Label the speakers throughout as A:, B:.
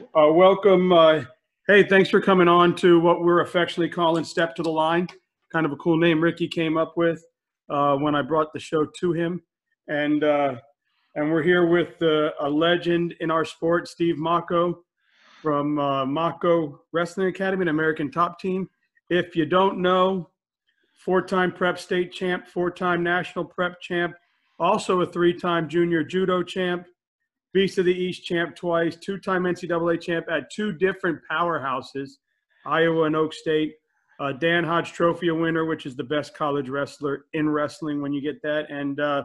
A: Uh, welcome. Uh, hey, thanks for coming on to what we're affectionately calling Step to the Line. Kind of a cool name Ricky came up with uh, when I brought the show to him. And, uh, and we're here with uh, a legend in our sport, Steve Mocco from uh, Mocco Wrestling Academy, an American top team. If you don't know, four-time prep state champ, four-time national prep champ, also a three-time junior judo champ, Beast of the East champ twice, two-time NCAA champ at two different powerhouses, Iowa and Okie State. Uh, Dan Hodge Trophy winner, which is the best college wrestler in wrestling when you get that, and uh,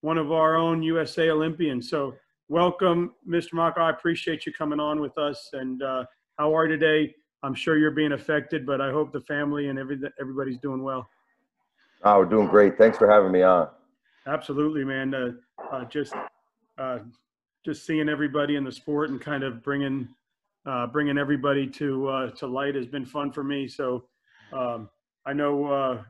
A: one of our own USA Olympians. So welcome, Mr. Mocco. I appreciate you coming on with us. And uh, how are you today? I'm sure you're being affected, but I hope the family and every, everybody's doing well.
B: Oh, we're doing great. Thanks for having me on.
A: Absolutely, man. Uh, uh, just uh, just seeing everybody in the sport and kind of bringing uh, bringing everybody to uh, to light has been fun for me. So um, I know uh,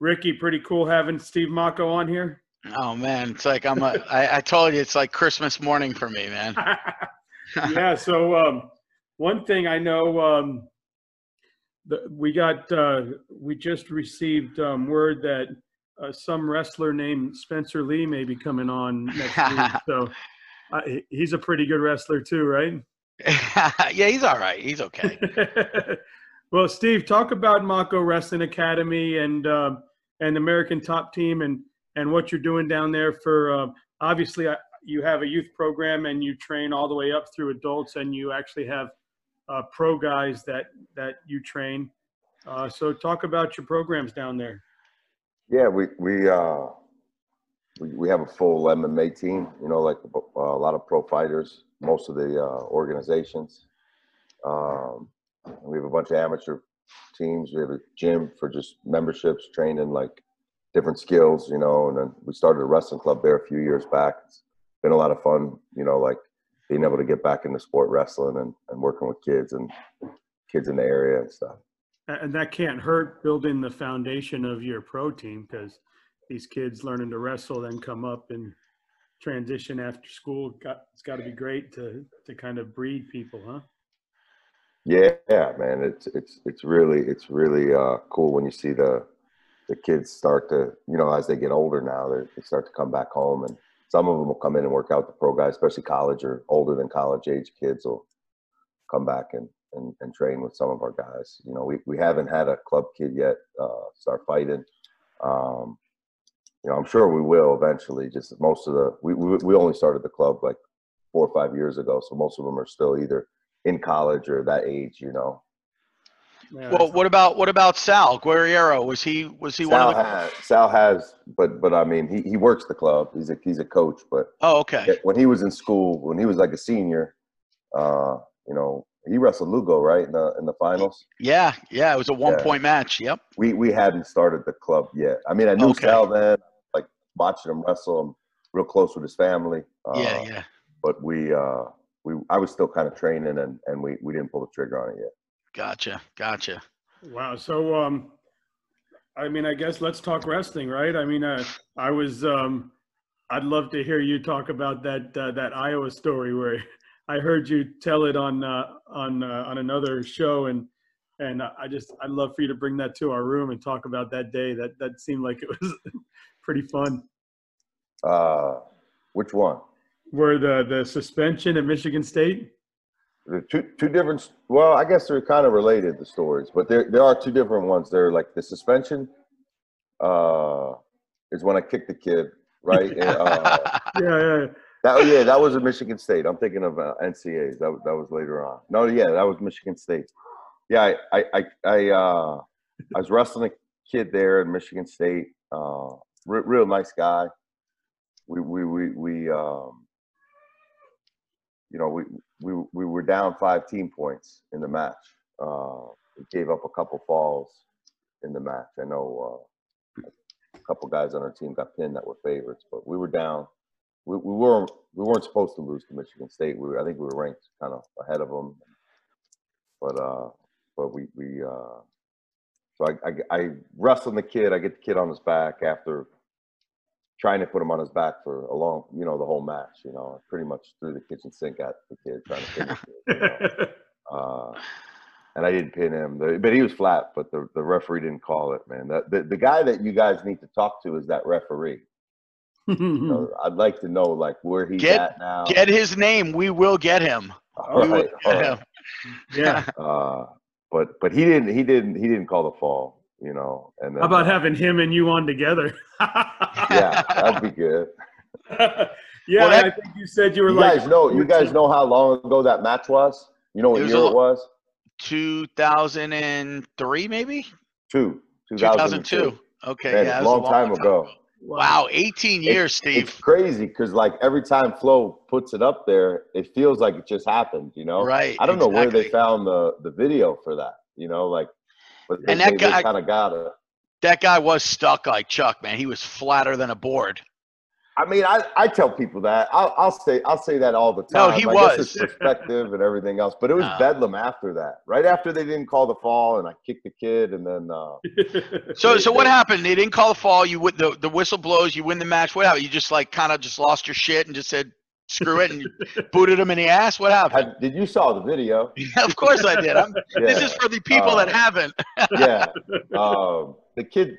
A: Ricky, pretty cool having Steve Mocco on here.
C: Oh man, it's like I'm a. I, I told you it's like Christmas morning for me, man.
A: yeah. So um, one thing I know, um, the, we got uh, we just received um, word that uh, some wrestler named Spencer Lee may be coming on next week. So uh, he's a pretty good wrestler too, right?
C: yeah, he's all right. He's okay.
A: well, Steve, talk about Mocco Wrestling Academy and uh, and American Top Team and and what you're doing down there for. Uh, obviously, you have a youth program and you train all the way up through adults, and you actually have uh, pro guys that that you train. Uh, so, talk about your programs down there.
B: Yeah, we we uh, we, we have a full MMA team. You know, like uh, a lot of pro fighters, most of the uh, organizations. Um, we have a bunch of amateur teams. We have a gym for just memberships, training like different skills. You know, and then we started a wrestling club there a few years back. It's been a lot of fun. You know, like being able to get back into sport wrestling and, and working with kids and kids in the area and stuff.
A: And that can't hurt building the foundation of your pro team because these kids learning to wrestle then come up and transition after school. Got, it's got to be great to to kind of breed people, huh?
B: Yeah, man. It's it's it's really it's really uh, cool when you see the the kids start to you know as they get older now they start to come back home and some of them will come in and work out the pro guys, especially college or older than college age kids will come back and and, and train with some of our guys. You know, we, we haven't had a club kid yet uh, start fighting. Um, you know, I'm sure we will eventually. Just most of the we, we we only started the club like four or five years ago, so most of them are still either in college or that age. You know.
C: Yeah, well, what about what about Sal Guerriero? Was he was he
B: Sal
C: one of the?
B: Has, Sal has, but but I mean, he, he works the club. He's a he's a coach, but
C: oh, okay.
B: When he was in school, when he was like a senior, uh, you know, he wrestled Lugo, right, in the in the finals.
C: Yeah, yeah, it was a one yeah. point match. Yep.
B: We we hadn't started the club yet. I mean, I knew okay. Sal then, like watching him wrestle. I'm real close with his family.
C: Uh, yeah, yeah.
B: But we uh we I was still kind of training, and and we we didn't pull the trigger on it yet.
C: Gotcha, gotcha.
A: Wow. So um, I mean, I guess let's talk wrestling, right? I mean, uh, I was um. I'd love to hear you talk about that uh, that Iowa story where I heard you tell it on uh, on uh, on another show, and and I just I'd love for you to bring that to our room and talk about that day. That that seemed like it was pretty fun.
B: Uh, which one?
A: Were the the suspension at Michigan State?
B: The two two different. Well, I guess they're kind of related the stories, but there there are two different ones. They're like the suspension. Uh, is when I kicked the kid, right? and, uh,
A: yeah, yeah.
B: That yeah, that was at Michigan State. I'm thinking of uh, NCAAs. That that was later on. No, yeah, that was Michigan State. Yeah, I I I, uh, I was wrestling a kid there in Michigan State. Uh, re- real nice guy. We we we we um, you know we we we were down five team points in the match. Uh, we gave up a couple falls in the match. I know uh, a couple guys on our team got pinned that were favorites, but we were down we, we weren't we weren't supposed to lose to Michigan State. We were, I think we were ranked kind of ahead of them, but uh, but we we uh, so I, I I wrestled the kid. I get the kid on his back after trying to put him on his back for a long, you know, the whole match. You know, pretty much threw the kitchen sink at the kid trying to finish it. You know? uh, and I didn't pin him, but he was flat. But the, the referee didn't call it, man. The, the, the guy that you guys need to talk to is that referee. You know, I'd like to know like where he's
C: Get-
B: at now.
C: Get his name. We will get him.
B: All
C: We will
B: right, all
C: get
B: right.
C: him.
A: yeah.
B: Uh, but but he didn't he didn't he didn't call the fall. You know, and then,
A: How about
B: uh,
A: having him and you on together?
B: yeah, that'd be good.
A: yeah,
C: Well, that-
A: I think you said you were
B: You
A: like.
B: guys know you guys know how long ago that match was? You know what
C: It
B: year
C: a
B: it was?
C: 2003, maybe?
B: Two.
C: 2002. Okay,
B: Man,
C: yeah.
B: a
C: that was
B: long time ago.
C: Wow, 18 years, Steve.
B: It's crazy because like every time Flo puts it up there, it feels like it just happened. You know,
C: Right.
B: I don't know where they found the the video for that. You know, like, but they,
C: And that guy-
B: kind of got it.
C: That guy was stuck like Chuck, man. He was flatter than a board.
B: I mean, I, I tell people that. I'll, I'll say I'll say that all the time.
C: No, he
B: I guess
C: was.
B: it's perspective and everything else. But it was
C: No.
B: bedlam after that. Right after they didn't call the fall, and I kicked the kid, and then uh,
C: So,
B: They-
C: so what
B: they-
C: happened? They didn't call the fall. You the the whistle blows. You win the match. What happened? You just like kind of just lost your shit and just said screw it and booted him in the ass. What happened?
B: had, did you saw the video?
C: of course I did. I'm,
B: Yeah,
C: This is for the people that
B: Uh,
C: haven't.
B: yeah. Um, the kid,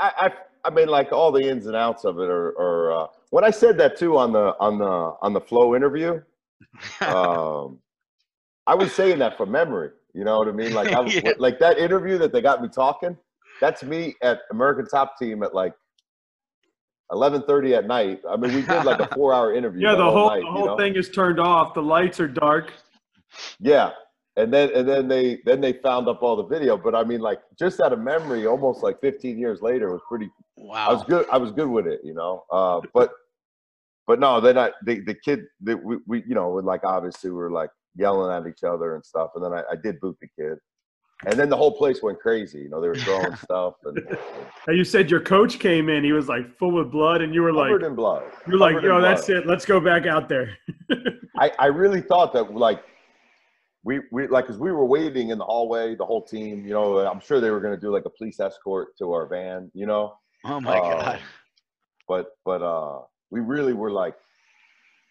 B: I, I I mean, like all the ins and outs of it are. are uh, when I said that too on the on the on the flow interview, um, I was saying that from memory. You know what I mean? Like I, was-
C: Yeah.
B: like that interview that they got me talking. That's me at American Top Team at like eleven thirty at night. I mean, we did like a four hour interview.
A: yeah, the whole
B: night,
A: the
B: you
A: whole
B: know?
A: thing is turned off. The lights are dark.
B: Yeah. And then and then they then they found up all the video. But I mean, like just out of memory, almost like 15 years later, it was pretty.
C: Wow.
B: I was good. I was good with it, you know. Uh, but but no, then I the the kid that we, we you know would like obviously we were like yelling at each other and stuff. And then I, I did boot the kid. And then the whole place went crazy. You know, they were throwing stuff and
A: And you said your coach came in. He was like full of blood, and you were like,
B: covered in blood.
A: you're like, yo, that's
B: blood.
A: it. Let's go back out there.
B: I, I really thought that like we we like because we were waiting in the hallway, the whole team. You know, I'm sure they were going to do like a police escort to our van. You know,
C: oh my
B: uh,
C: god.
B: but but uh, we really were like,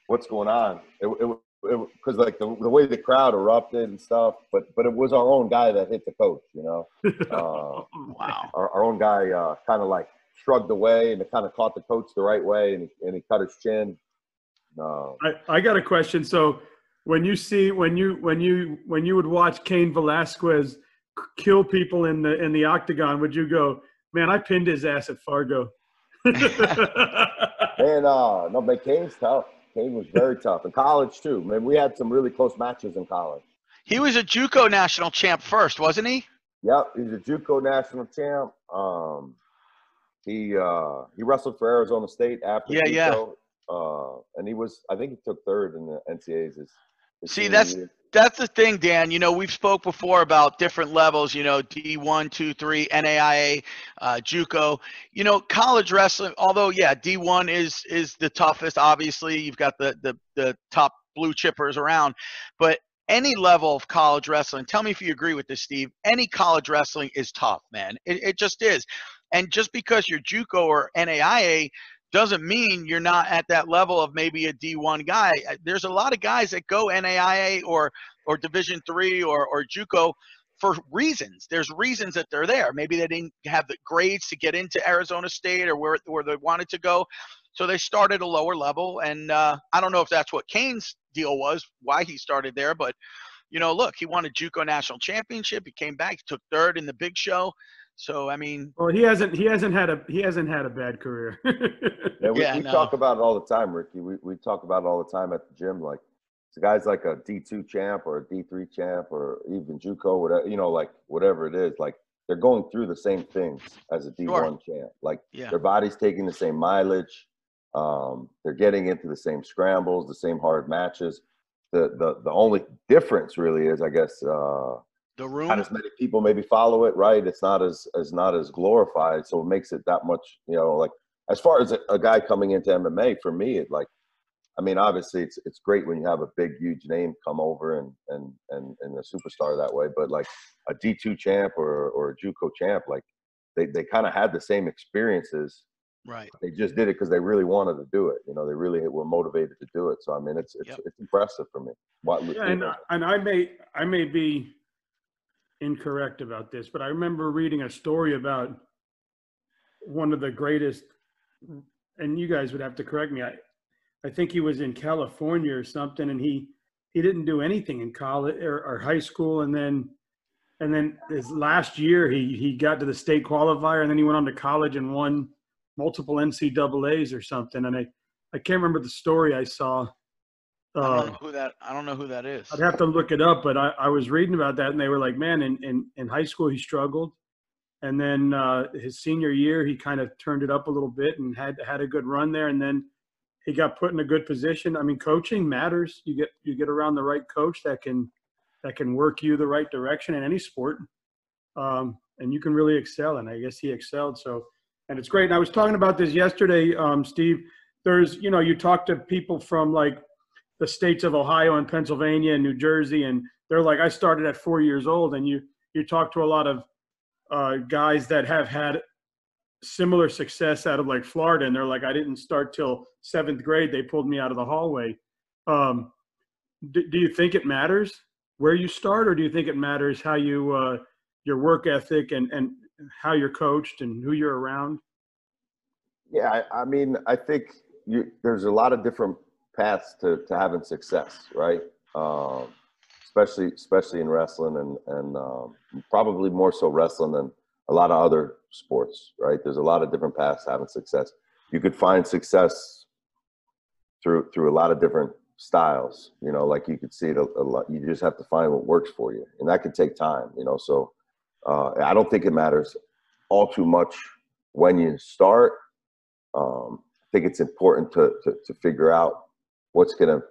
B: what's going on? It it because like the, the way the crowd erupted and stuff. But but it was our own guy that hit the coach. You know, uh,
C: Wow.
B: our, our own guy uh, kind of like shrugged away and it kind of caught the coach the right way and he, and he cut his chin. Uh,
A: I, I got a question. So when you see when you when you when you would watch Cain Velasquez kill people in the in the octagon, would you go, man, I pinned his ass at Fargo?
B: And uh no, but Cain's tough. Kane was very tough in college too. Man, we had some really close matches in college.
C: He was a JUCO national champ first, wasn't he?
B: Yep, he's a JUCO national champ. Um, he uh he wrestled for Arizona State after
C: Yeah, yeah.
B: JUCO. Uh, and he was I think he took third in the NCAA's. His, his
C: See, that's-
B: year.
C: That's the thing, Dan. You know, we've spoke before about different levels. You know, D one, two, three, NAIA, uh, JUCO. You know, college wrestling. Although, yeah, D one is is the toughest. Obviously, you've got the the the top blue chippers around, but any level of college wrestling. Tell me if you agree with this, Steve. Any college wrestling is tough, man. It it just is. And just because you're JUCO or NAIA doesn't mean you're not at that level of maybe a D1 guy. Uh, There's a lot of guys that go NAIA or or Division three or or JUCO for reasons. There's reasons that they're there. Maybe they didn't have the grades to get into Arizona State or where where they wanted to go, so they started a lower level. And uh, I don't know if that's what Cain's deal was, why he started there, but you know, look, he won a JUCO national championship. He came back, took third in the big show. So I mean,
A: well, he hasn't he hasn't had a he hasn't had a bad career.
B: Yeah, we,
C: Yeah,
B: we
C: no.
B: talk about it all the time, Ricky. We, we talk about it all the time at the gym. Like, the guy's like a D2 champ or a D3 champ or even JUCO, whatever, you know, like whatever it is. Like, they're going through the same things as a D1
C: Sure.
B: champ. Like,
C: yeah,
B: their body's taking the same mileage. Um, they're getting into the same scrambles, the same hard matches. The, the, the only difference really is, I guess, uh,
C: the room.
B: not as many people maybe follow it, right? It's not as as not as glorified, so it makes it that much, you know, like as far as a, a guy coming into MMA, for me, it like, I mean, obviously it's it's great when you have a big, huge name come over and and and and a superstar that way, but like a D two champ or or a JUCO champ, like they they kind of had the same experiences
C: Right.
B: They just did it because they really wanted to do it. You know, they really were motivated to do it. So I mean, it's it's
C: Yep.
B: it's impressive for me. What,
A: Yeah, and,
B: uh,
A: and I may, I may be incorrect about this, but I remember reading a story about one of the greatest, and you guys would have to correct me. I, I think he was in California or something, and he, he didn't do anything in college or, or high school, and then, and then his last year he he got to the state qualifier, and then he went on to college and won multiple NCAA's or something. And I, I can't remember the story I saw.
C: I don't know who that. I don't know who that is.
A: I'd have to look it up, but I, I was reading about that, and they were like, man, in, in, in high school he struggled, and then uh, his senior year he kind of turned it up a little bit and had had a good run there, and then he got put in a good position. I mean, coaching matters. You get you get around the right coach that can that can work you the right direction in any sport, um, and you can really excel. And I guess he excelled. So, and it's great. And I was talking about this yesterday, um, Steve. There's you know you talk to people from like the states of Ohio and Pennsylvania and New Jersey, and they're like, I started at four years old, and you you talk to a lot of uh, guys that have had similar success out of like Florida, and they're like, I didn't start till seventh grade. They pulled me out of the hallway. Um, do, do you think it matters where you start, or do you think it matters how you uh, your work ethic and and how you're coached and who you're around?
B: yeah, I, I mean, I think you, there's a lot of different paths to, to having success, right? Um, especially especially in wrestling and and um, probably more so wrestling than a lot of other sports, right? There's a lot of different paths to having success. You could find success through through a lot of different styles. You know, like you could see it a, a lot. You just have to find what works for you, and that could take time. You know, so uh, I don't think it matters all too much when you start. Um, I think it's important to, to to figure out what's going to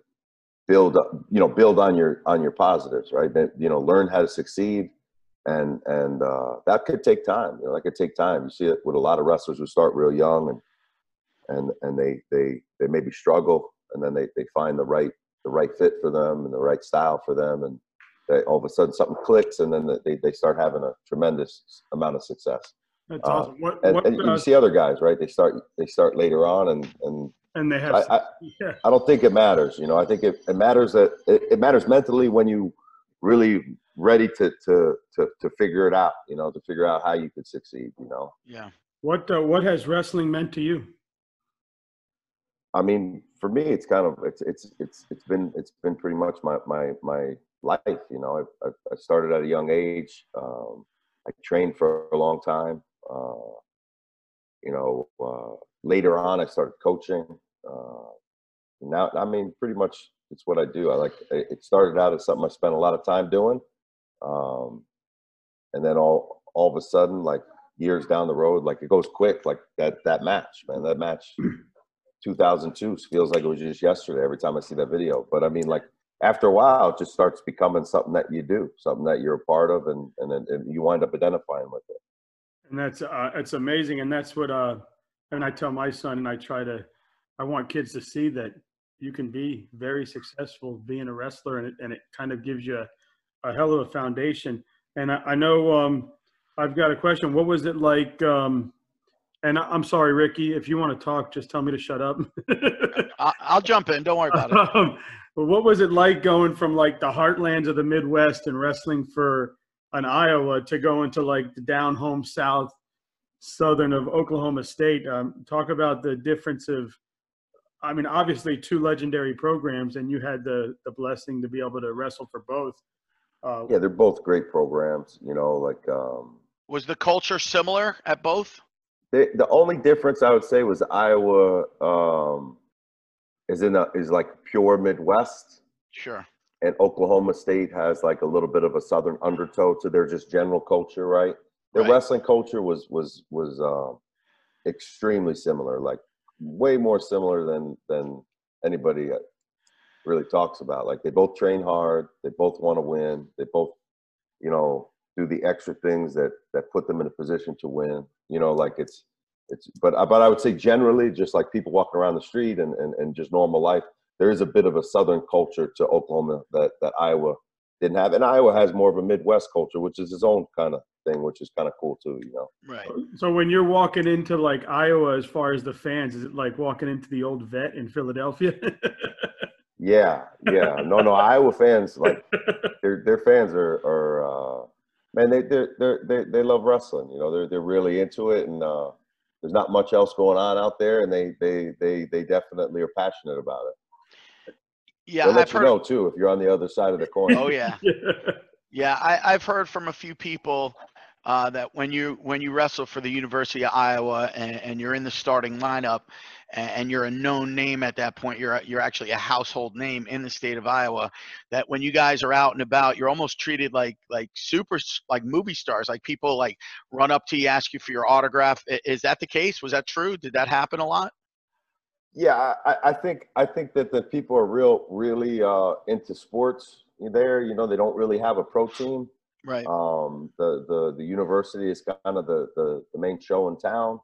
B: build up, you know build on your on your positives, right? That, you know, learn how to succeed, and and uh, that could take time. You know, that could take time. You see it with a lot of wrestlers who start real young and and and they they they maybe struggle, and then they they find the right the right fit for them and the right style for them, and they, all of a sudden something clicks, and then they they start having a tremendous amount of success.
A: That's
B: Uh,
A: awesome. What,
B: And,
A: what
B: and
A: uh,
B: you see other guys, right? They start they start later on, and and
A: and they have
B: I, I,
A: yeah.
B: I don't think it matters. You know, I think it, it matters that it, it matters mentally when you really ready to, to to to figure it out. You know, to figure out how you could succeed. You know,
C: Yeah.
A: What uh, what has wrestling meant to you?
B: I mean, for me, it's kind of it's it's it's it's been it's been pretty much my my my life. You know, I I, I started at a young age. Um, I trained for a long time. Uh, you know, uh, later on, I started coaching. Uh, now, I mean, pretty much it's what I do. I like. It started out as something I spent a lot of time doing, um, and then all all of a sudden, like years down the road, like it goes quick. Like that that match, man. That match, 2002 feels like it was just yesterday. Every time I see that video, but I mean, like after a while, it just starts becoming something that you do, something that you're a part of, and and and you wind up identifying with it.
A: And that's uh, it's amazing, and that's what uh, and I tell my son, and I try to, I want kids to see that you can be very successful being a wrestler, and it and it kind of gives you a, a hell of a foundation. And I, I know um, I've got a question. What was it like? Um, and I, I'm sorry, Ricky, if you want to talk, just tell me to shut up.
C: I, I'll jump in. Don't worry about it.
A: Um, but what was it like going from like the heartlands of the Midwest and wrestling for an Iowa to go into like the down home south, southern of Oklahoma State? Um, talk about the difference of, I mean, obviously two legendary programs, and you had the the blessing to be able to wrestle for both. Uh,
B: Yeah, they're both great programs. You know, like um,
C: Was the culture similar at both?
B: the the only difference I would say was Iowa um, is in a, is like pure Midwest,
C: Sure.
B: and Oklahoma State has like a little bit of a Southern undertow to their just general culture, right? Their
C: Right.
B: wrestling culture was was was um, extremely similar, like way more similar than than anybody uh, really talks about. Like they both train hard, they both want to win, they both, you know, do the extra things that that put them in a position to win. You know, like it's it's but I- but I would say generally, just like people walking around the street and and, and just normal life, there is a bit of a southern culture to Oklahoma that that Iowa didn't have. And Iowa has more of a Midwest culture, which is its own kind of thing, which is kind of cool too. You know.
C: Right.
A: So when you're walking into like Iowa, as far as the fans, is it like walking into the old vet in Philadelphia?
B: Yeah, yeah. No, no. Iowa fans like their their fans are are uh, man. They they they they they love wrestling. You know, they're they're really into it, and uh, there's not much else going on out there, and they they they they definitely are passionate about it.
C: Yeah,
B: They'll let
C: I've
B: you
C: heard.
B: know too if you're on the other side of the coin.
C: Oh yeah. Yeah, I, I've heard from a few people uh, that when you when you wrestle for the University of Iowa and, and you're in the starting lineup and, and you're a known name at that point, you're you're actually a household name in the state of Iowa. That when you guys are out and about, you're almost treated like like super like movie stars. Like people like run up to you, ask you for your autograph. Is that the case? Was that true? Did that happen a lot?
B: Yeah, I, I think I think that the people are real really uh, into sports there. You know, they don't really have a pro team.
C: Right.
B: Um, the the the university is kind of the the, the main show in town,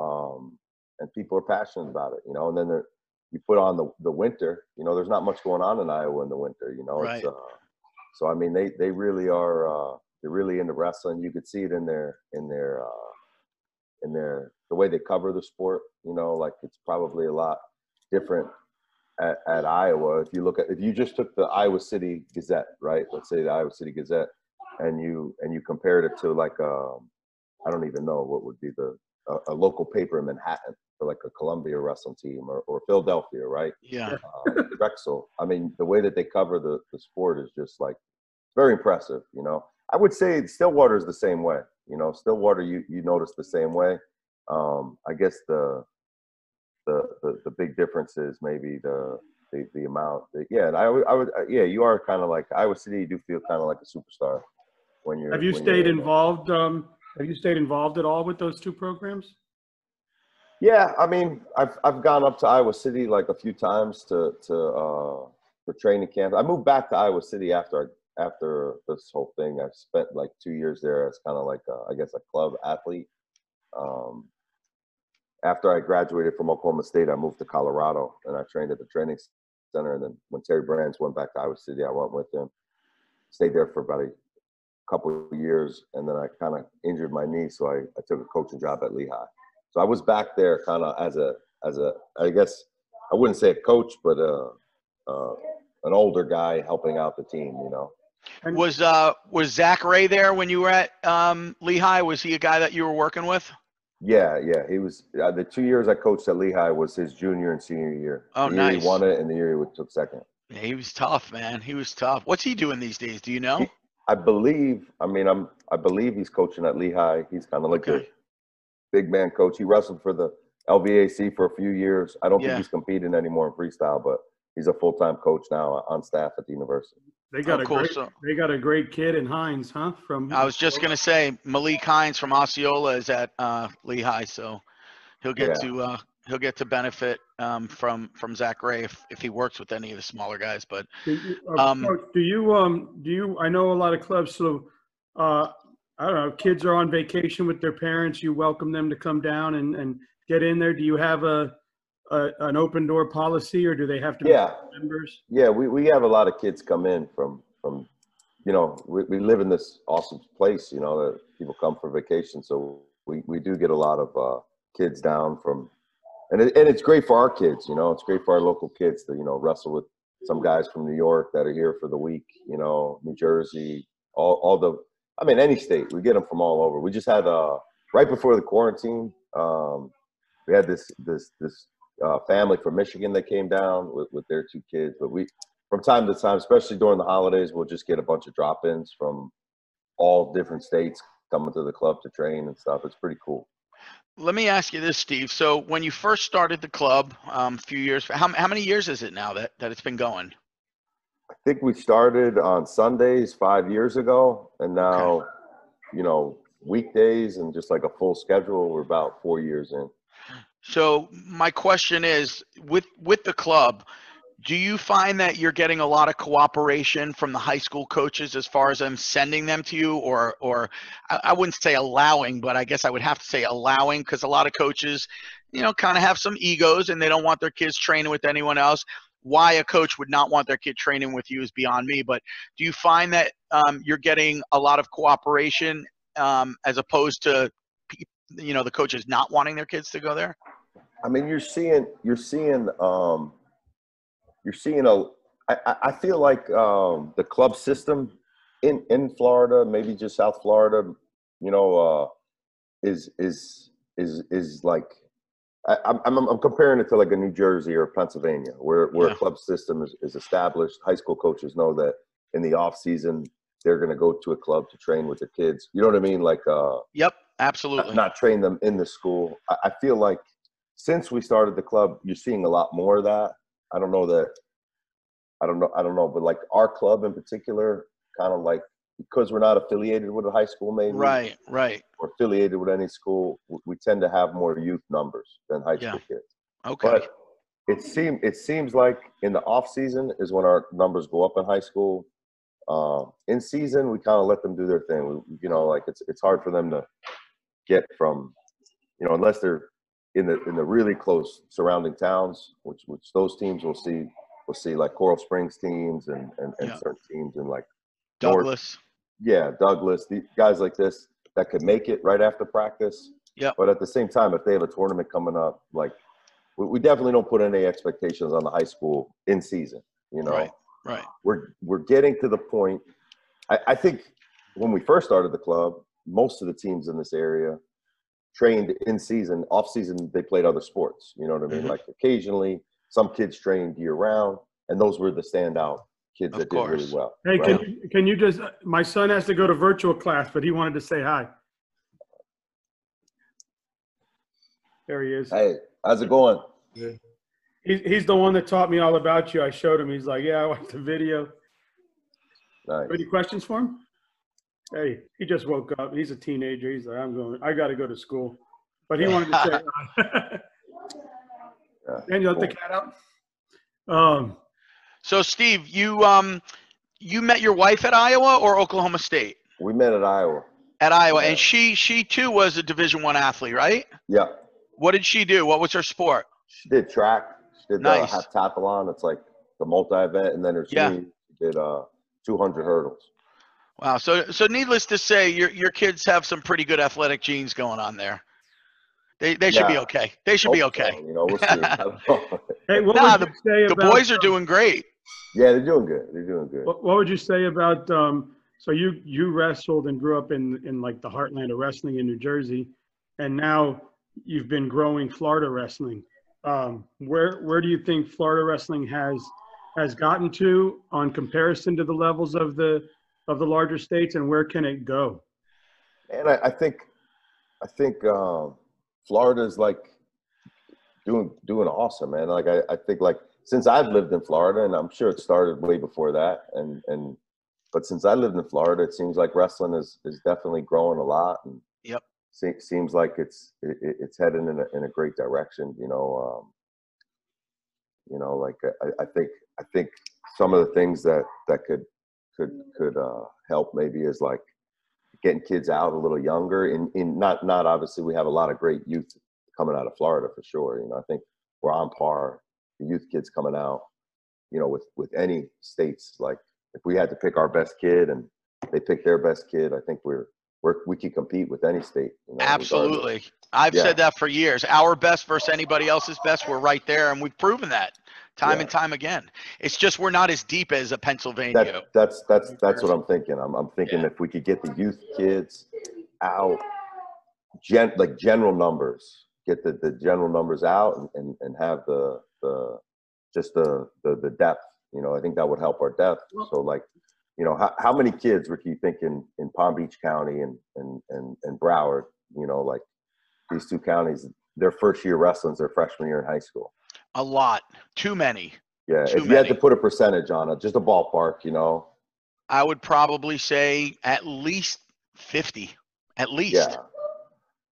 B: um, and people are passionate about it. You know, and then you put on the the winter. You know, there's not much going on in Iowa in the winter. You know,
C: Right.
B: it's, uh, so I mean, they they really are uh, they're really into wrestling. You could see it in their in their uh, in their the way they cover the sport. You know, like it's probably a lot different at, at Iowa. If you look at if you just took the Iowa City Gazette, right? Let's say the Iowa City Gazette, and you and you compared it to like um, I don't even know what would be the a, a local paper in Manhattan for like a Columbia wrestling team or, or Philadelphia, right?
C: Yeah.
B: um, Drexel. I mean, the way that they cover the, the sport is just like very impressive. You know, I would say Stillwater is the same way. You know, Stillwater, you you notice the same way. Um, I guess the, the the the big difference is maybe the the, the amount. That, yeah, and I would I would uh, yeah, you are kind of like Iowa City. You do feel kind of like a superstar when you're.
A: Have you stayed involved? Um, have you stayed involved at all with those two programs?
B: Yeah, I mean, I've I've gone up to Iowa City like a few times to to uh, for training camp. I moved back to Iowa City after I, after this whole thing. I spent like two years there as kind of like a, I guess a club athlete. Um, after I graduated from Oklahoma State, I moved to Colorado and I trained at the training center. And then when Terry Brands went back to Iowa City, I went with him. Stayed there for about a couple of years, and then I kind of injured my knee, so I, I took a coaching job at Lehigh. So I was back there kind of as a as a I guess I wouldn't say a coach, but uh, uh, an older guy helping out the team. You know.
A: And-
C: Was uh was Zack Rey there when you were at um, Lehigh? Was he a guy that you were working with?
B: Yeah, yeah. He was uh, the two years I coached at Lehigh was his junior and senior year.
C: Oh,
B: the year
C: nice.
B: He won it, and the year he took second.
C: Yeah, he was tough, man. He was tough. What's he doing these days? Do you know?
B: I believe. I mean, I'm. I believe he's coaching at Lehigh. He's kind of like
C: Okay.
B: a big man coach. He wrestled for the LVAC for a few years. I don't
C: Yeah.
B: think he's competing anymore in freestyle, but he's a full time coach now on staff at the university.
A: They got
C: Oh,
A: a
C: cool.
A: great,
C: So
A: they got a great kid in Hines, huh? From
C: I was just gonna say Malik Hines from Osceola is at uh, Lehigh, so he'll get
B: Yeah.
C: to uh, he'll get to benefit um, from from Zack Rey if, if he works with any of the smaller guys. But
A: Do you,
C: Um,
A: Coach, do you um do you I know a lot of clubs so uh I don't know kids are on vacation with their parents you welcome them to come down and and get in there do you have a, a an open door policy or do they have to
B: Yeah,
A: be members
B: yeah. We, we have a lot of kids come in from from, you know, we, we live in this awesome place. You know, that people come for vacation, so we, we do get a lot of uh, kids down from, and it, and it's great for our kids. You know, it's great for our local kids to you know wrestle with some guys from New York that are here for the week. You know, New Jersey, all all the. I mean, any state. We get them from all over. We just had uh right before the quarantine. Um, we had this this this uh, family from Michigan that came down with, with their two kids. But we, from time to time, especially during the holidays, we'll just get a bunch of drop-ins from all different states coming to the club to train and stuff. It's pretty cool.
C: let me ask you this, Steve. So when you first started the club um, a few years, how how many years is it now that that it's been going?
B: I think we started on Sundays five years ago, and now, you know, weekdays and just like a full schedule. We're about four years in.
C: So my question is, with with the club, do you find that you're getting a lot of cooperation from the high school coaches as far as them sending them to you, or or I, I wouldn't say allowing, but I guess I would have to say allowing because a lot of coaches, you know, kind of have some egos and they don't want their kids training with anyone else. why a coach would not want their kid training with you is beyond me. But do you find that um, you're getting a lot of cooperation um, as opposed to, you know, the coaches not wanting their kids to go there?
B: I mean, you're seeing, you're seeing, um, you're seeing a. I, I- feel like um, the club system in in Florida, maybe just South Florida, you know, uh, is is is is like. I, I'm I'm I'm comparing it to like a New Jersey or Pennsylvania, where where
C: Yeah.
B: a club system is, is established. High school coaches know that in the off season they're going to go to a club to train with their kids. You know what I mean? Like uh,
C: Yep,
B: not,
C: absolutely.
B: not train them in the school. I, I feel like since we started the club, you're seeing a lot more of that. I don't know that. I don't know. I don't know, but like our club in particular, kind of like because we're not affiliated with a high school, maybe
C: Right, right.
B: or affiliated with any school, we tend to have more youth numbers than high
C: Yeah.
B: school kids.
C: Okay.
B: But it seems it seems like in the off season is when our numbers go up in high school. Um, in season, we kind of let them do their thing. We, you know, like it's it's hard for them to get from, you know, unless they're in the in the really close surrounding towns, which which those teams will see will see like Coral Springs teams and and, and
C: Yeah.
B: certain teams and like North-
C: Douglas.
B: yeah, Douglas, the guys like this that could make it right after practice.
C: Yeah.
B: But at the same time, if they have a tournament coming up, like we, we definitely don't put any expectations on the high school in season. You know,
C: Right, right.
B: we're we're getting to the point. I, I think when we first started the club, most of the teams in this area trained in season. Off season, they played other sports. You know what I mean?
C: Mhm.
B: Like occasionally, some kids trained year round, and those were the standout kids
C: Of
B: that did really well.
A: Hey,
B: right?
A: can you, can you just, my son has to go to virtual class, but he wanted to say hi. There he is.
B: Hey, how's it going?
A: He's, he's the one that taught me all about you. I showed him. He's like, yeah, I watched the video.
B: Nice.
A: Any questions for him? Hey, he just woke up. He's a teenager. He's like, I'm going, I got to go to school. But he wanted to say hi.
B: Yeah,
A: And you let the cat out? Um,
C: So Steve, you um you met your wife at Iowa or Oklahoma State?
B: We met at Iowa.
C: At Iowa,
B: Yeah.
C: and she she too was a Division One athlete, right?
B: Yeah,
C: What did she do? What was her sport?
B: she did track. She did
C: Nice.
B: the heptathlon. It's like the multi-event, and then her
C: Yeah.
B: she did uh 200 hurdles.
C: Wow. So so needless to say, your your kids have some pretty good athletic genes going on there. They they should be okay. They should be
B: Hope so,
C: okay.
B: You know, we'll see. I don't know.
A: hey, what
C: Nah,
A: would you say
C: The
A: about,
C: boys are doing great.
B: yeah, they're doing good. They're doing good.
A: What, what would you say about, um, so you, you wrestled and grew up in, in like the heartland of wrestling in New Jersey, and now you've been growing Florida wrestling. Um, where, where do you think Florida wrestling has, has gotten to on comparison to the levels of the, of the larger states and where can it go?
B: And I, I think, I think um, is like doing doing awesome, man. Like I, I think like since I've lived in Florida, and I'm sure it started way before that, and and but since I lived in Florida, it seems like wrestling is is definitely growing a lot, and
C: Yep.
B: se- seems like it's it, it- it's heading in a in a great direction. You know, um, you know, like I, I think I think some of the things that that could could could uh, help maybe is like getting kids out a little younger. In in not not obviously we have a lot of great youth coming out of Florida for sure. You know, I think we're on par. The youth kids coming out, you know, with with any states. Like if we had to pick our best kid and they pick their best kid, I think we're we're we could compete with any state. You know, regardless.
C: Absolutely. I've
B: Yeah.
C: said that for years. Our best versus anybody else's best, we're right there, and we've proven that time
B: Yeah.
C: and time again. It's just we're not as deep as a Pennsylvania.
B: That, that's that's that's what I'm thinking. I'm I'm thinking
C: Yeah.
B: if we could get the youth kids out, gen like general numbers, get the, the general numbers out and, and, and have the the just the, the the depth. You know, I think that would help our depth. So like, you know, how, how many kids, Ricky, you think in, in Palm Beach County and, and and and Broward, you know, like these two counties, their first year wrestling's their freshman year in high school.
C: A lot, too many.
B: Yeah,
C: Too
B: if you had to put a percentage on it, just a ballpark, you know.
C: I would probably say at least fifty. At least.
B: Yeah.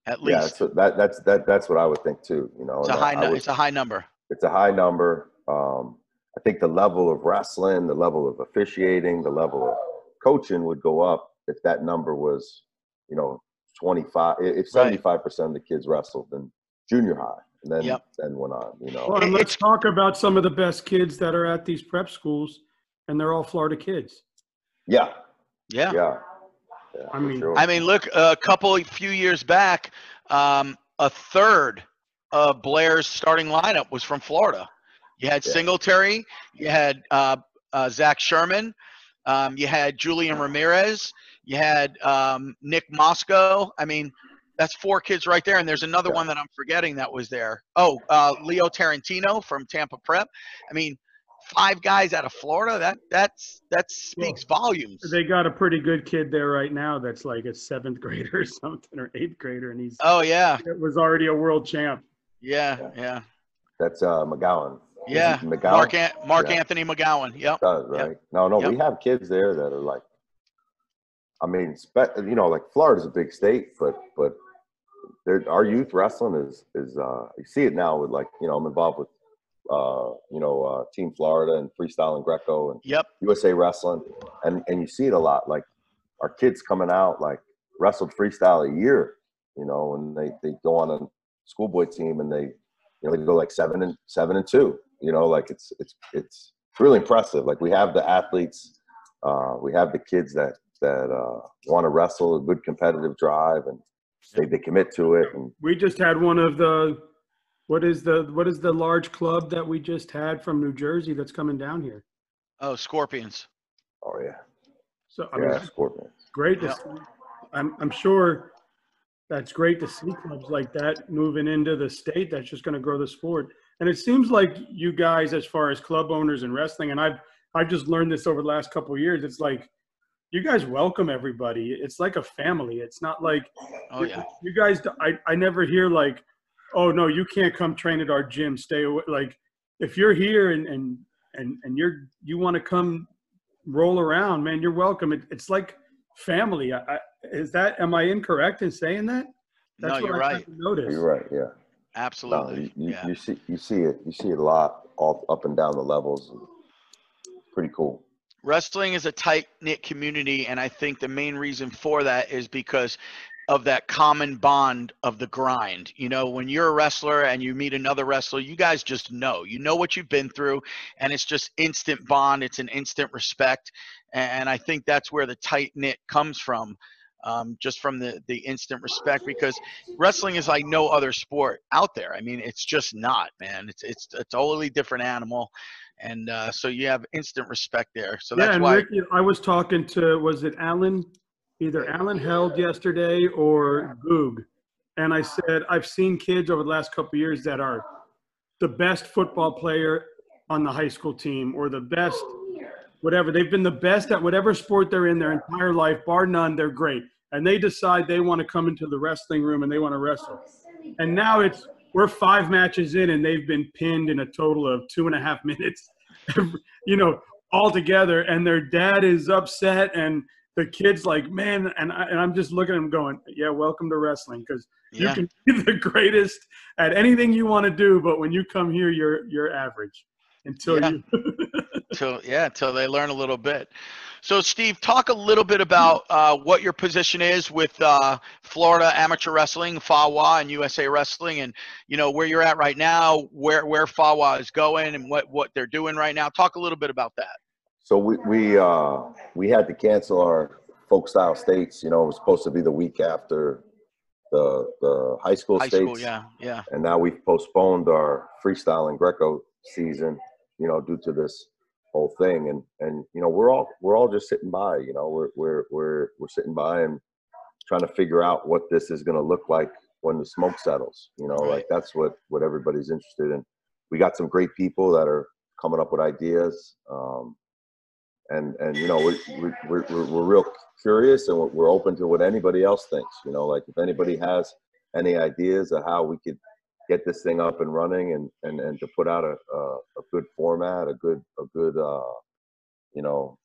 C: At
B: Yeah,
C: least.
B: so that that's that that's what I would think too. You know,
C: it's a high.
B: I
C: nu-
B: would-
C: it's a high number.
B: it's a high number. Um, I think the level of wrestling, the level of officiating, the level of coaching would go up if that number was, you know, twenty five. If seventy five percent of the kids wrestled in junior high, and then
C: Yep.
B: then went on. You know,
A: Well, and let's
C: it's-
A: talk about some of the best kids that are at these prep schools, and they're all Florida kids.
B: yeah,
C: Yeah.
B: yeah. yeah
A: I mean-
B: sure.
C: I mean, look, a couple, few years back, um, a third of Blair's starting lineup was from Florida. You had
B: Yeah.
C: Singletary, you had uh, uh, Zach Sherman, um, you had Julian Ramirez, you had um, Nick Moscow. I mean, that's four kids right there. And there's another
B: Yeah.
C: one that I'm forgetting that was there. Oh, uh, Leo Tarantino from Tampa Prep. I mean, five guys out of Florida. That that's that speaks volumes.
A: They got a pretty good kid there right now that's like a seventh grader or something, or eighth grader, and he's
C: Oh yeah,
A: it was already a world champ.
C: yeah,
B: Yeah.
C: yeah.
B: That's uh, McGowan.
C: Yeah,
B: McGowan
C: Mark An- Mark
B: Yeah.
C: Anthony McGowan. Yep.
B: does
C: Yep.
B: right. No, no, we have kids there that are like. I mean, you know, like Florida's a big state, but but there, our youth wrestling is is uh, you see it now with like you know I'm involved with uh, you know uh, Team Florida and freestyle and Greco and
C: Yep.
B: USA Wrestling, and and you see it a lot. Like our kids coming out like wrestled freestyle a year, you know, and they they go on a schoolboy team and they you know they go like seven and seven and two, you know, like it's it's it's really impressive. Like we have the athletes, uh, we have the kids that that uh, want to wrestle, a good competitive drive, and they they commit to it. And
A: We just had one of the what is the what is the large club that we just had from New Jersey that's coming down here.
C: Oh, Scorpions.
B: oh yeah,
A: So I mean,
B: yeah,
A: that's
B: Scorpions.
A: great to
C: Yeah.
A: see. I'm I'm sure that's great to see clubs like that moving into the state. That's just going to grow the sport. And it seems like you guys, as far as club owners and wrestling, and I've I've just learned this over the last couple of years. It's like you guys welcome everybody. It's like a family. It's not like
C: Oh yeah.
A: you guys. I I never hear like, oh no, you can't come train at our gym. Stay away. Like if you're here and and and and you're you want to come roll around, man, you're welcome. It, it's like family. I, I, is that am I incorrect in saying that?
C: No, you're
A: I
C: right.
A: kinda Noticed.
B: You're right. Yeah. No,
C: Absolutely.
B: you, you,
C: yeah.
B: you see you see it you see it a lot all up and down the levels. Pretty cool.
C: Wrestling is a tight knit community, and I think the main reason for that is because of that common bond of the grind. You know, when you're a wrestler and you meet another wrestler, you guys just know. You know what you've been through, and it's just instant bond. It's an instant respect, and I think that's where the tight knit comes from. Um, just from the the instant respect, because wrestling is like no other sport out there. I mean, it's just not, man. It's it's a totally different animal, and uh, so you have instant respect there. So
A: yeah,
C: that's
A: and
C: why.
A: Ricky, I was talking to was it Alan, either Alan held yesterday or Goog, and I said I've seen kids over the last couple of years that are the best football player on the high school team or the best whatever. They've been the best at whatever sport they're in their entire life, bar none. They're great, and they decide they want to come into the wrestling room and they want to wrestle. And now it's we're five matches in and they've been pinned in a total of two and a half minutes. You know, all together, and their dad is upset, and the kid's like, man, and I, and I'm just looking at him going, yeah, welcome to wrestling because you can be the greatest at anything you want to do, but when you come here, you're you're average until
C: Yeah.
A: you.
C: till yeah till they learn a little bit so steve talk a little bit about uh, what your position is with uh, florida amateur wrestling fawa and usa wrestling and you know where you're at right now where where fawa is going and what what they're doing right now talk a little bit about that
B: So we we uh we had to cancel our folk style states. You know, it was supposed to be the week after the the high school
C: high
B: states.
C: school yeah yeah
B: and now we've postponed our freestyle and Greco season, you know, due to this whole thing. And and you know, we're all we're all just sitting by. You know, we're we're we're we're sitting by and trying to figure out what this is going to look like when the smoke settles. You know,
C: Right.
B: like that's what what everybody's interested in. We got some great people that are coming up with ideas. Um, and and you know we, we we're, we're, we're real curious and we're, we're open to what anybody else thinks you know like if anybody has any ideas of how we could get this thing up and running and and, and to put out a, a, a good format a good a good uh you know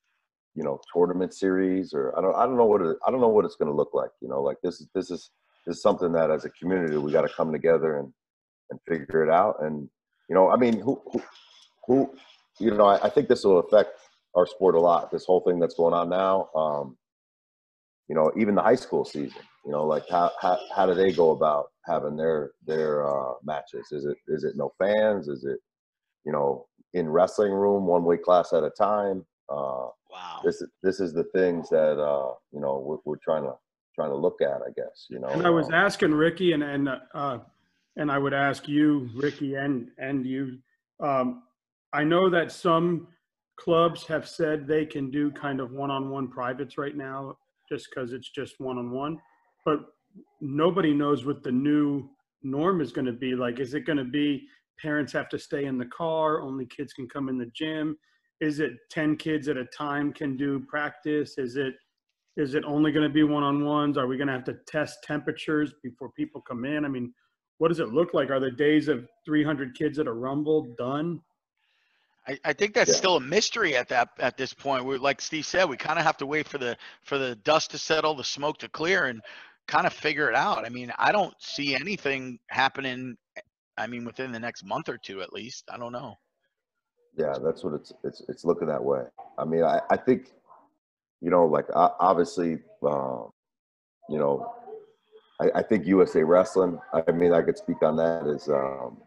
B: you know tournament series or i don't i don't know what it, i don't know what it's going to look like you know like this is this is this is something that as a community we got to come together and and figure it out and you know i mean who who, who you know I, I think this will affect our sport a lot. This whole thing that's going on now, um, you know, even the high school season. You know, like how how how do they go about having their their uh, matches? Is it is it no fans? Is it you know in wrestling room one weight class at a time? Uh,
C: Wow.
B: this is this is the things that uh, you know we're, we're trying to trying to look at. I guess you know.
A: And I was
B: um,
A: asking Ricky and, and, uh, and I would ask you, Ricky, and, and you, um, I know that some clubs have said they can do kind of one-on-one privates right now, just because it's just one-on-one. But nobody knows what the new norm is going to be. Like, is it going to be parents have to stay in the car, only kids can come in the gym? Is it 10 kids at a time can do practice? Is it, is it only going to be one-on-ones? Are we going to have to test temperatures before people come in? I mean, what does it look like? Are the days of 300 kids at a rumble done?
C: I, I think that's
B: Yeah.
C: still a mystery at that at this point. We like Steve said, we kind of have to wait for the for the dust to settle, the smoke to clear, and kind of figure it out. I mean, I don't see anything happening. I mean, within the next month or two, at least. I don't know.
B: Yeah, that's what it's it's it's looking that way. I mean, I, I think, you know, like obviously, um, you know, I, I think USA Wrestling. I mean, I could speak on that as, um,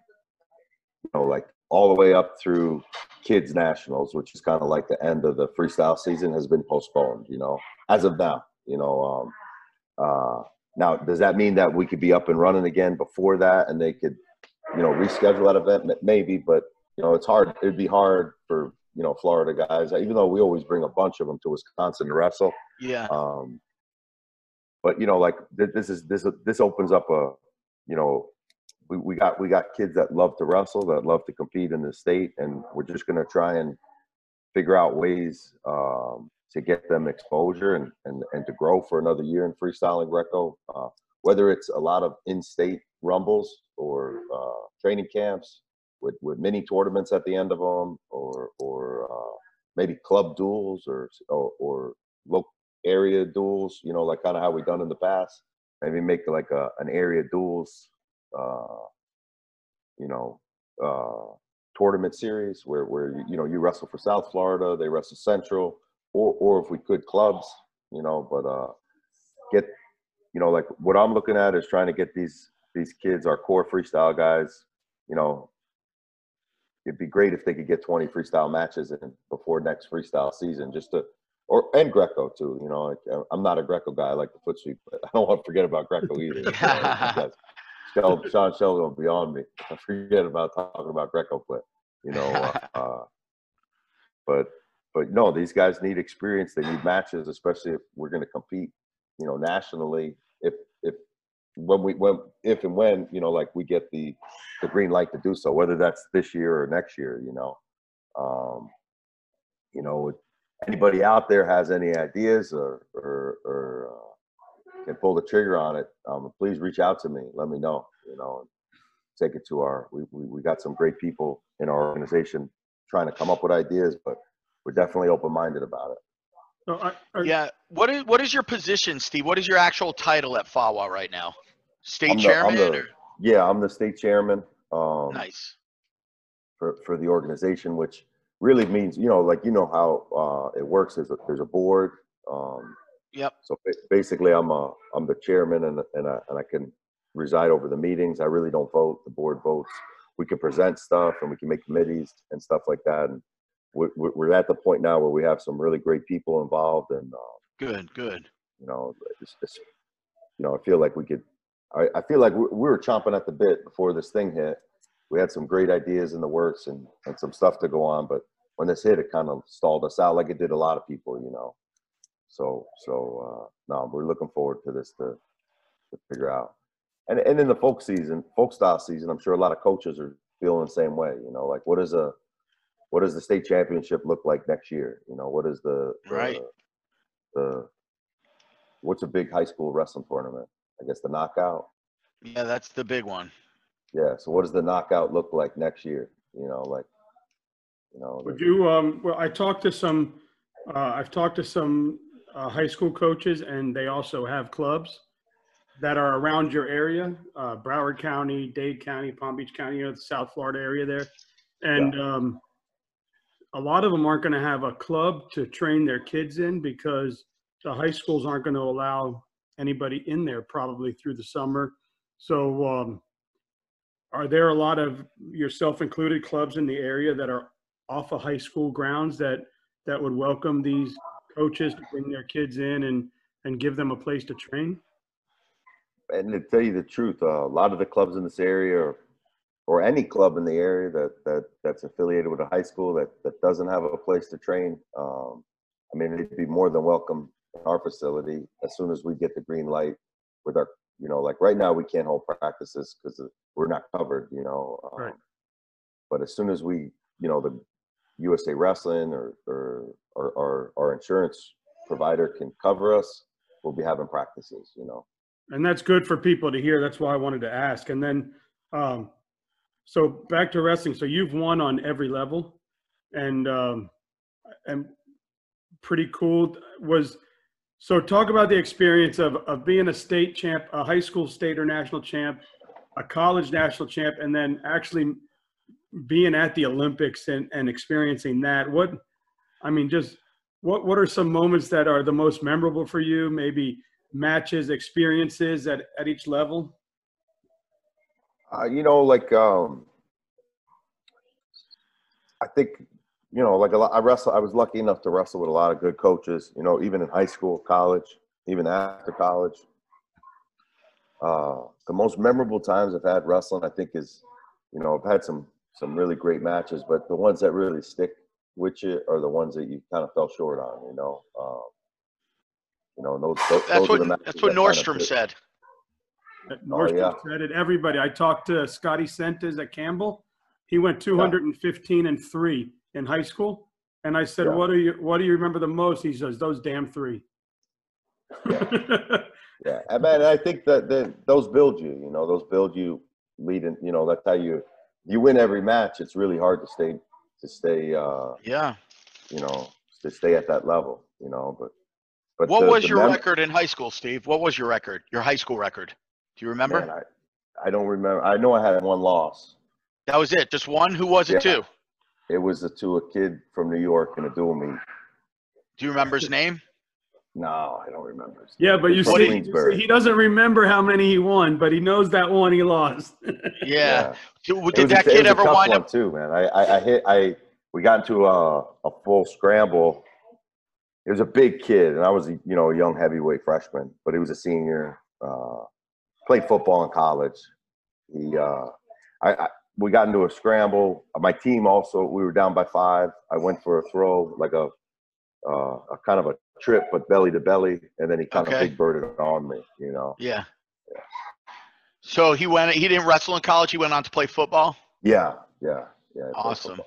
B: you know, like all the way up through kids nationals, which is kind of like the end of the freestyle season, has been postponed. You know, as of now. You know, um, uh, now does that mean that we could be up and running again before that, and they could, you know, reschedule that event? Maybe, but you know, it's hard. It'd be hard for you know Florida guys, even though we always bring a bunch of them to Wisconsin to wrestle.
C: Yeah.
B: Um, but you know, like th- this is this this opens up a, you know, we, we got we got kids that love to wrestle, that love to compete in the state, and we're just gonna try and figure out ways um, to get them exposure and, and and to grow for another year in freestyling Greco. Uh, whether it's a lot of in-state rumbles or uh, training camps with, with mini tournaments at the end of them, or or uh, maybe club duels or or, or local area duels. You know, like kind of how we've done in the past. Maybe make like a an area duels. Uh, you know, uh, tournament series where where you, you know you wrestle for South Florida, they wrestle Central, or or if we could clubs. You know, but uh, get you know like what I'm looking at is trying to get these these kids, our core freestyle guys. You know, it'd be great if they could get 20 freestyle matches in before next freestyle season, just to, or and Greco too. You know, like, uh, I'm not a Greco guy. I like the foot sweep, but I don't want to forget about Greco either. So, because Shel- Sean Sheldon will be on me. I forget about talking about Greco, but you know, uh, uh, but but no, these guys need experience. They need matches, especially if we're going to compete. You know, nationally. If if when we when if and when you know like we get the the green light to do so whether that's this year or next year you know um you know anybody out there has any ideas or or, or uh, can pull the trigger on it um please reach out to me let me know you know take it to our we, we, we got some great people in our organization trying to come up with ideas but we're definitely open-minded about it
A: So I, I,
C: Yeah. What is what is your position, Steve? What is your actual title at FAWA right now? State
B: I'm the- I'm
C: chairman
B: the-
C: or
B: yeah i'm the state chairman um
C: nice.
B: for, for the organization, which really means, you know, like, you know how uh, it works. There's a, there's a board. Um,
C: Yep.
B: so basically I'm a, I'm the chairman and, and I, and I can reside over the meetings. I really don't vote. The board votes. We can present stuff and we can make committees and stuff like that. And we're, we're at the point now where we have some really great people involved and, uh,
C: Good, good.
B: you know, it's, it's, you know, I feel like we could, I, I feel like we, we were chomping at the bit before this thing hit. We had some great ideas in the works and, and some stuff to go on, but when this hit, it kind of stalled us out like it did a lot of people, you know. So, so, uh, no, we're looking forward to this to, to figure out. And, and in the folk season, folk style season, I'm sure a lot of coaches are feeling the same way, you know, like what is a, what does the state championship look like next year? You know, what is the, the
C: Right.
B: the what's a big high school wrestling tournament? I guess the knockout.
C: Yeah, that's the big one.
B: Yeah. So what does the knockout look like next year? You know, like you know.
A: Would you, um, well, I talked to some, uh, I've talked to some, uh, high school coaches and they also have clubs that are around your area, uh, Broward County, Dade County, Palm Beach County, you know, the South Florida area there. And, um, a lot of them aren't going to have a club to train their kids in because the high schools aren't going to allow anybody in there probably through the summer. So, um, are there a lot of yourself included clubs in the area that are off of high school grounds that that would welcome these coaches to bring their kids in and and give them a place to train?
B: And to tell you the truth, uh, a lot of the clubs in this area, or, or any club in the area that that that's affiliated with a high school that that doesn't have a place to train, um, I mean, they'd be more than welcome in our facility as soon as we get the green light with our, you know, like right now we can't hold practices because we're not covered, you know. Um,
A: Right.
B: But as soon as we, you know, the USA Wrestling or or or our, our insurance provider can cover us, we'll be having practices, you know.
A: and that's good for people to hear. That's why I wanted to ask. And then, um, so back to wrestling. So you've won on every level, and um, and pretty cool was. So talk about the experience of of being a state champ, a high school state or national champ, a college national champ, and then actually being at the Olympics and and experiencing that. What, I mean, just what what are some moments that are the most memorable for you? Maybe matches, experiences at, at each level?
B: Uh, you know, like um, I think you know, like a lot. I wrestle. I was lucky enough to wrestle with a lot of good coaches. You know, even in high school, college, even after college. Uh, the most memorable times I've had wrestling, I think, is you know, I've had some some really great matches, but the ones that really stick with you are the ones that you kind of fell short on. You know, um, you know, those, those
C: That's
B: those
C: what that's what
B: that kinda
C: Nordstrom said.
A: That
B: Oh,
A: Nordstrom
B: yeah.
A: said it. Everybody. I talked to Scotty Sentes at Campbell. He went 215 and three in high school. And I said,
B: Yeah.
A: "What do you What do you remember the most?" He says, "Those damn three.
B: Yeah, and man, I think that, that those build you. You know, those build you leading. You know, that's how you you win every match. It's really hard to stay to stay. Uh,
C: Yeah.
B: you know, to stay at that level. You know, but but
C: What
B: the-
C: was
B: the
C: your
B: mem-
C: record in high school, Steve? What was your record? Your high school record? Do you remember?
B: Man, I, I don't remember. I know I had one loss.
C: that was it. Just one. Who was it
B: Yeah.
C: to?
B: It was a, to a kid from New York in a dual meet.
C: Do you remember his name?
B: No, I don't remember.
A: yeah, but you
B: It's from
A: see, he doesn't remember how many he won, but he knows that one he lost.
C: Yeah. Did,
B: It
C: did
B: was a-
C: that
B: it
C: kid
B: was a
C: ever
B: tough
C: wind
B: one
C: up?
B: too, man? I, I, I hit. I we got into a a full scramble. It was a big kid, and I was, you know, a young heavyweight freshman, but he was a senior. Uh, played football in college. He, uh, I, I, we got into a scramble. My team also, we were down by five. I went for a throw, like a, uh, a kind of a trip, but belly to belly, and then he kind
C: Okay.
B: of big birded on me. You know.
C: Yeah. So he went. He didn't wrestle in college. He went on to play football.
B: Yeah, yeah, yeah.
C: Awesome.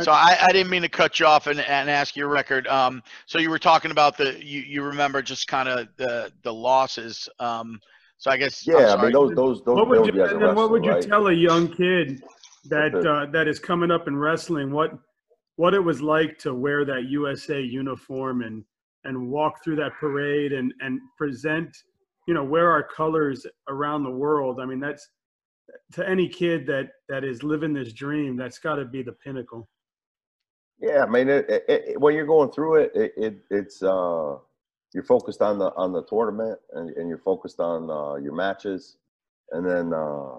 C: So I, I didn't mean to cut you off and, and ask your record. Um, so you were talking about the you, you remember just kind of the the losses. Um, so I guess
B: Yeah, I mean those those those
A: what would
B: you
A: you,
B: as a
A: and then what would you
B: right?
A: tell a young kid that uh, that is coming up in wrestling? What what it was like to wear that USA uniform and and walk through that parade and and present, you know, wear our colors around the world. I mean, that's to any kid that that is living this dream. That's got to be the pinnacle.
B: Yeah, I mean, it, it, it, when you're going through it, it, it it's uh, you're focused on the on the tournament and, and you're focused on uh, your matches, and then uh,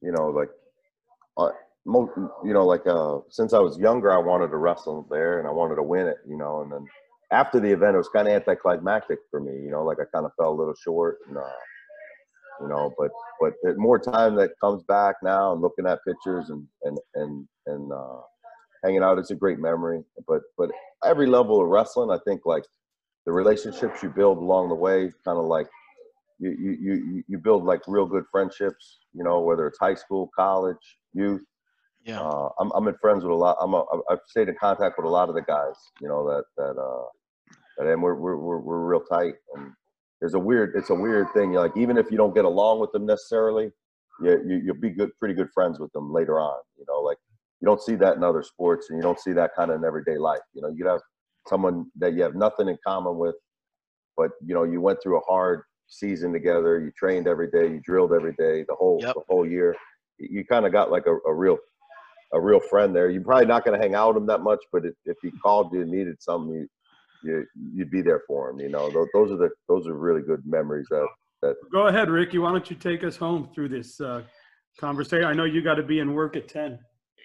B: you know, like, uh, mo- you know, like uh, since I was younger, I wanted to wrestle there and I wanted to win it, you know, and then after the event, it was kind of anticlimactic for me, you know, like I kind of fell a little short, and uh, you know, but but more time that comes back now and looking at pictures and and and and uh, hanging out it's a great memory. But but every level of wrestling i think like the relationships you build along the way kind of like you you you you build like real good friendships you know whether it's high school college youth
C: Yeah.
B: uh, I'm, I'm in friends with a lot i'm a, i've stayed in contact with a lot of the guys you know that that uh that and we're we're we're, we're real tight and there's a weird it's a weird thing like even if you don't get along with them necessarily you, you you'll be good pretty good friends with them later on you know like you don't see that in other sports and you don't see that kind of in everyday life you know you have someone that you have nothing in common with but you know you went through a hard season together you trained every day you drilled every day the whole
C: Yep.
B: the whole year you, you kind of got like a, a real a real friend there you're probably not going to hang out with him that much but if, if he called you and needed something you you, you'd be there for him. You know, those, those are the those are really good memories that
A: Go ahead, Ricky. Why don't you take us home through this uh, conversation? I know you got to be in work at 10.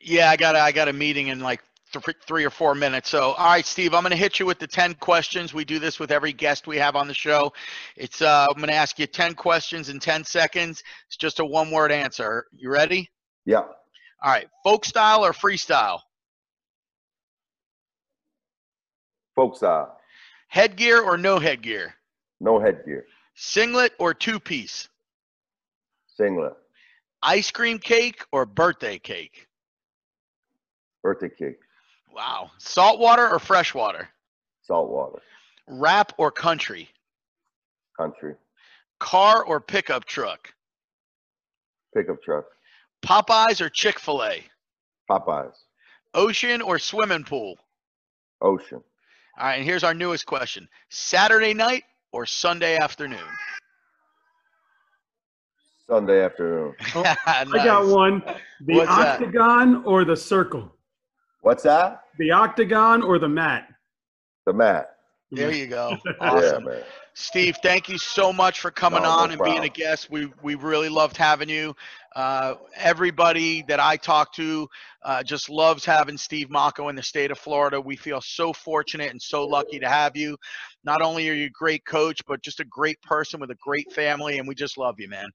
C: Yeah, I got a, I got a meeting in like th- three or four minutes. So, all right, Steve, I'm going to hit you with the 10 questions. We do this with every guest we have on the show. It's uh, I'm going to ask you 10 questions in 10 seconds. It's just a one word answer. You ready?
B: yeah,
C: All right, folk style or freestyle?
B: folk style,
C: Headgear or no headgear?
B: no headgear,
C: Singlet or two piece?
B: singlet,
C: Ice cream cake or birthday cake?
B: birthday cake,
C: Wow. Saltwater or freshwater?
B: saltwater,
C: Rap or country?
B: country,
C: Car or pickup truck?
B: pickup truck,
C: Popeyes or Chick fil A?
B: Popeyes,
C: Ocean or swimming pool?
B: ocean,
C: All right, and here's our newest question Saturday night or Sunday afternoon?
B: Sunday afternoon.
A: Oh, I got one. The
C: What's that?
A: octagon or the circle?
B: What's that?
A: The octagon or the mat?
B: The mat.
C: There you go.
B: Yeah,
C: Awesome.
B: man.
C: Steve, thank you so much for coming
B: No, no
C: on and being a guest. We we really loved having you. Uh, everybody that I talk to uh, just loves having Steve Mocco in the state of Florida. We feel so fortunate and so lucky to have you. Not only are you a great coach, but just a great person with a great family, and we just love you, man.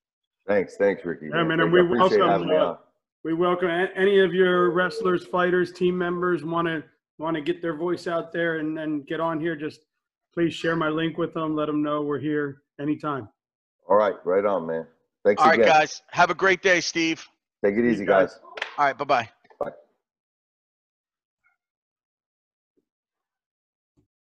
B: Thanks, thanks, Ricky.
A: Yeah, man, and
B: Thanks.
A: we
B: I appreciate
A: welcome,
B: having me on.
A: We welcome any of your wrestlers, fighters, team members want to want to get their voice out there and, and get on here. Just please share my link with them. Let them know we're here anytime.
B: All right, right on, man. Thanks
C: All right,
B: again.
C: guys. Have a great day, Steve.
B: Take it easy,
A: guys.
B: guys.
C: All right, bye bye.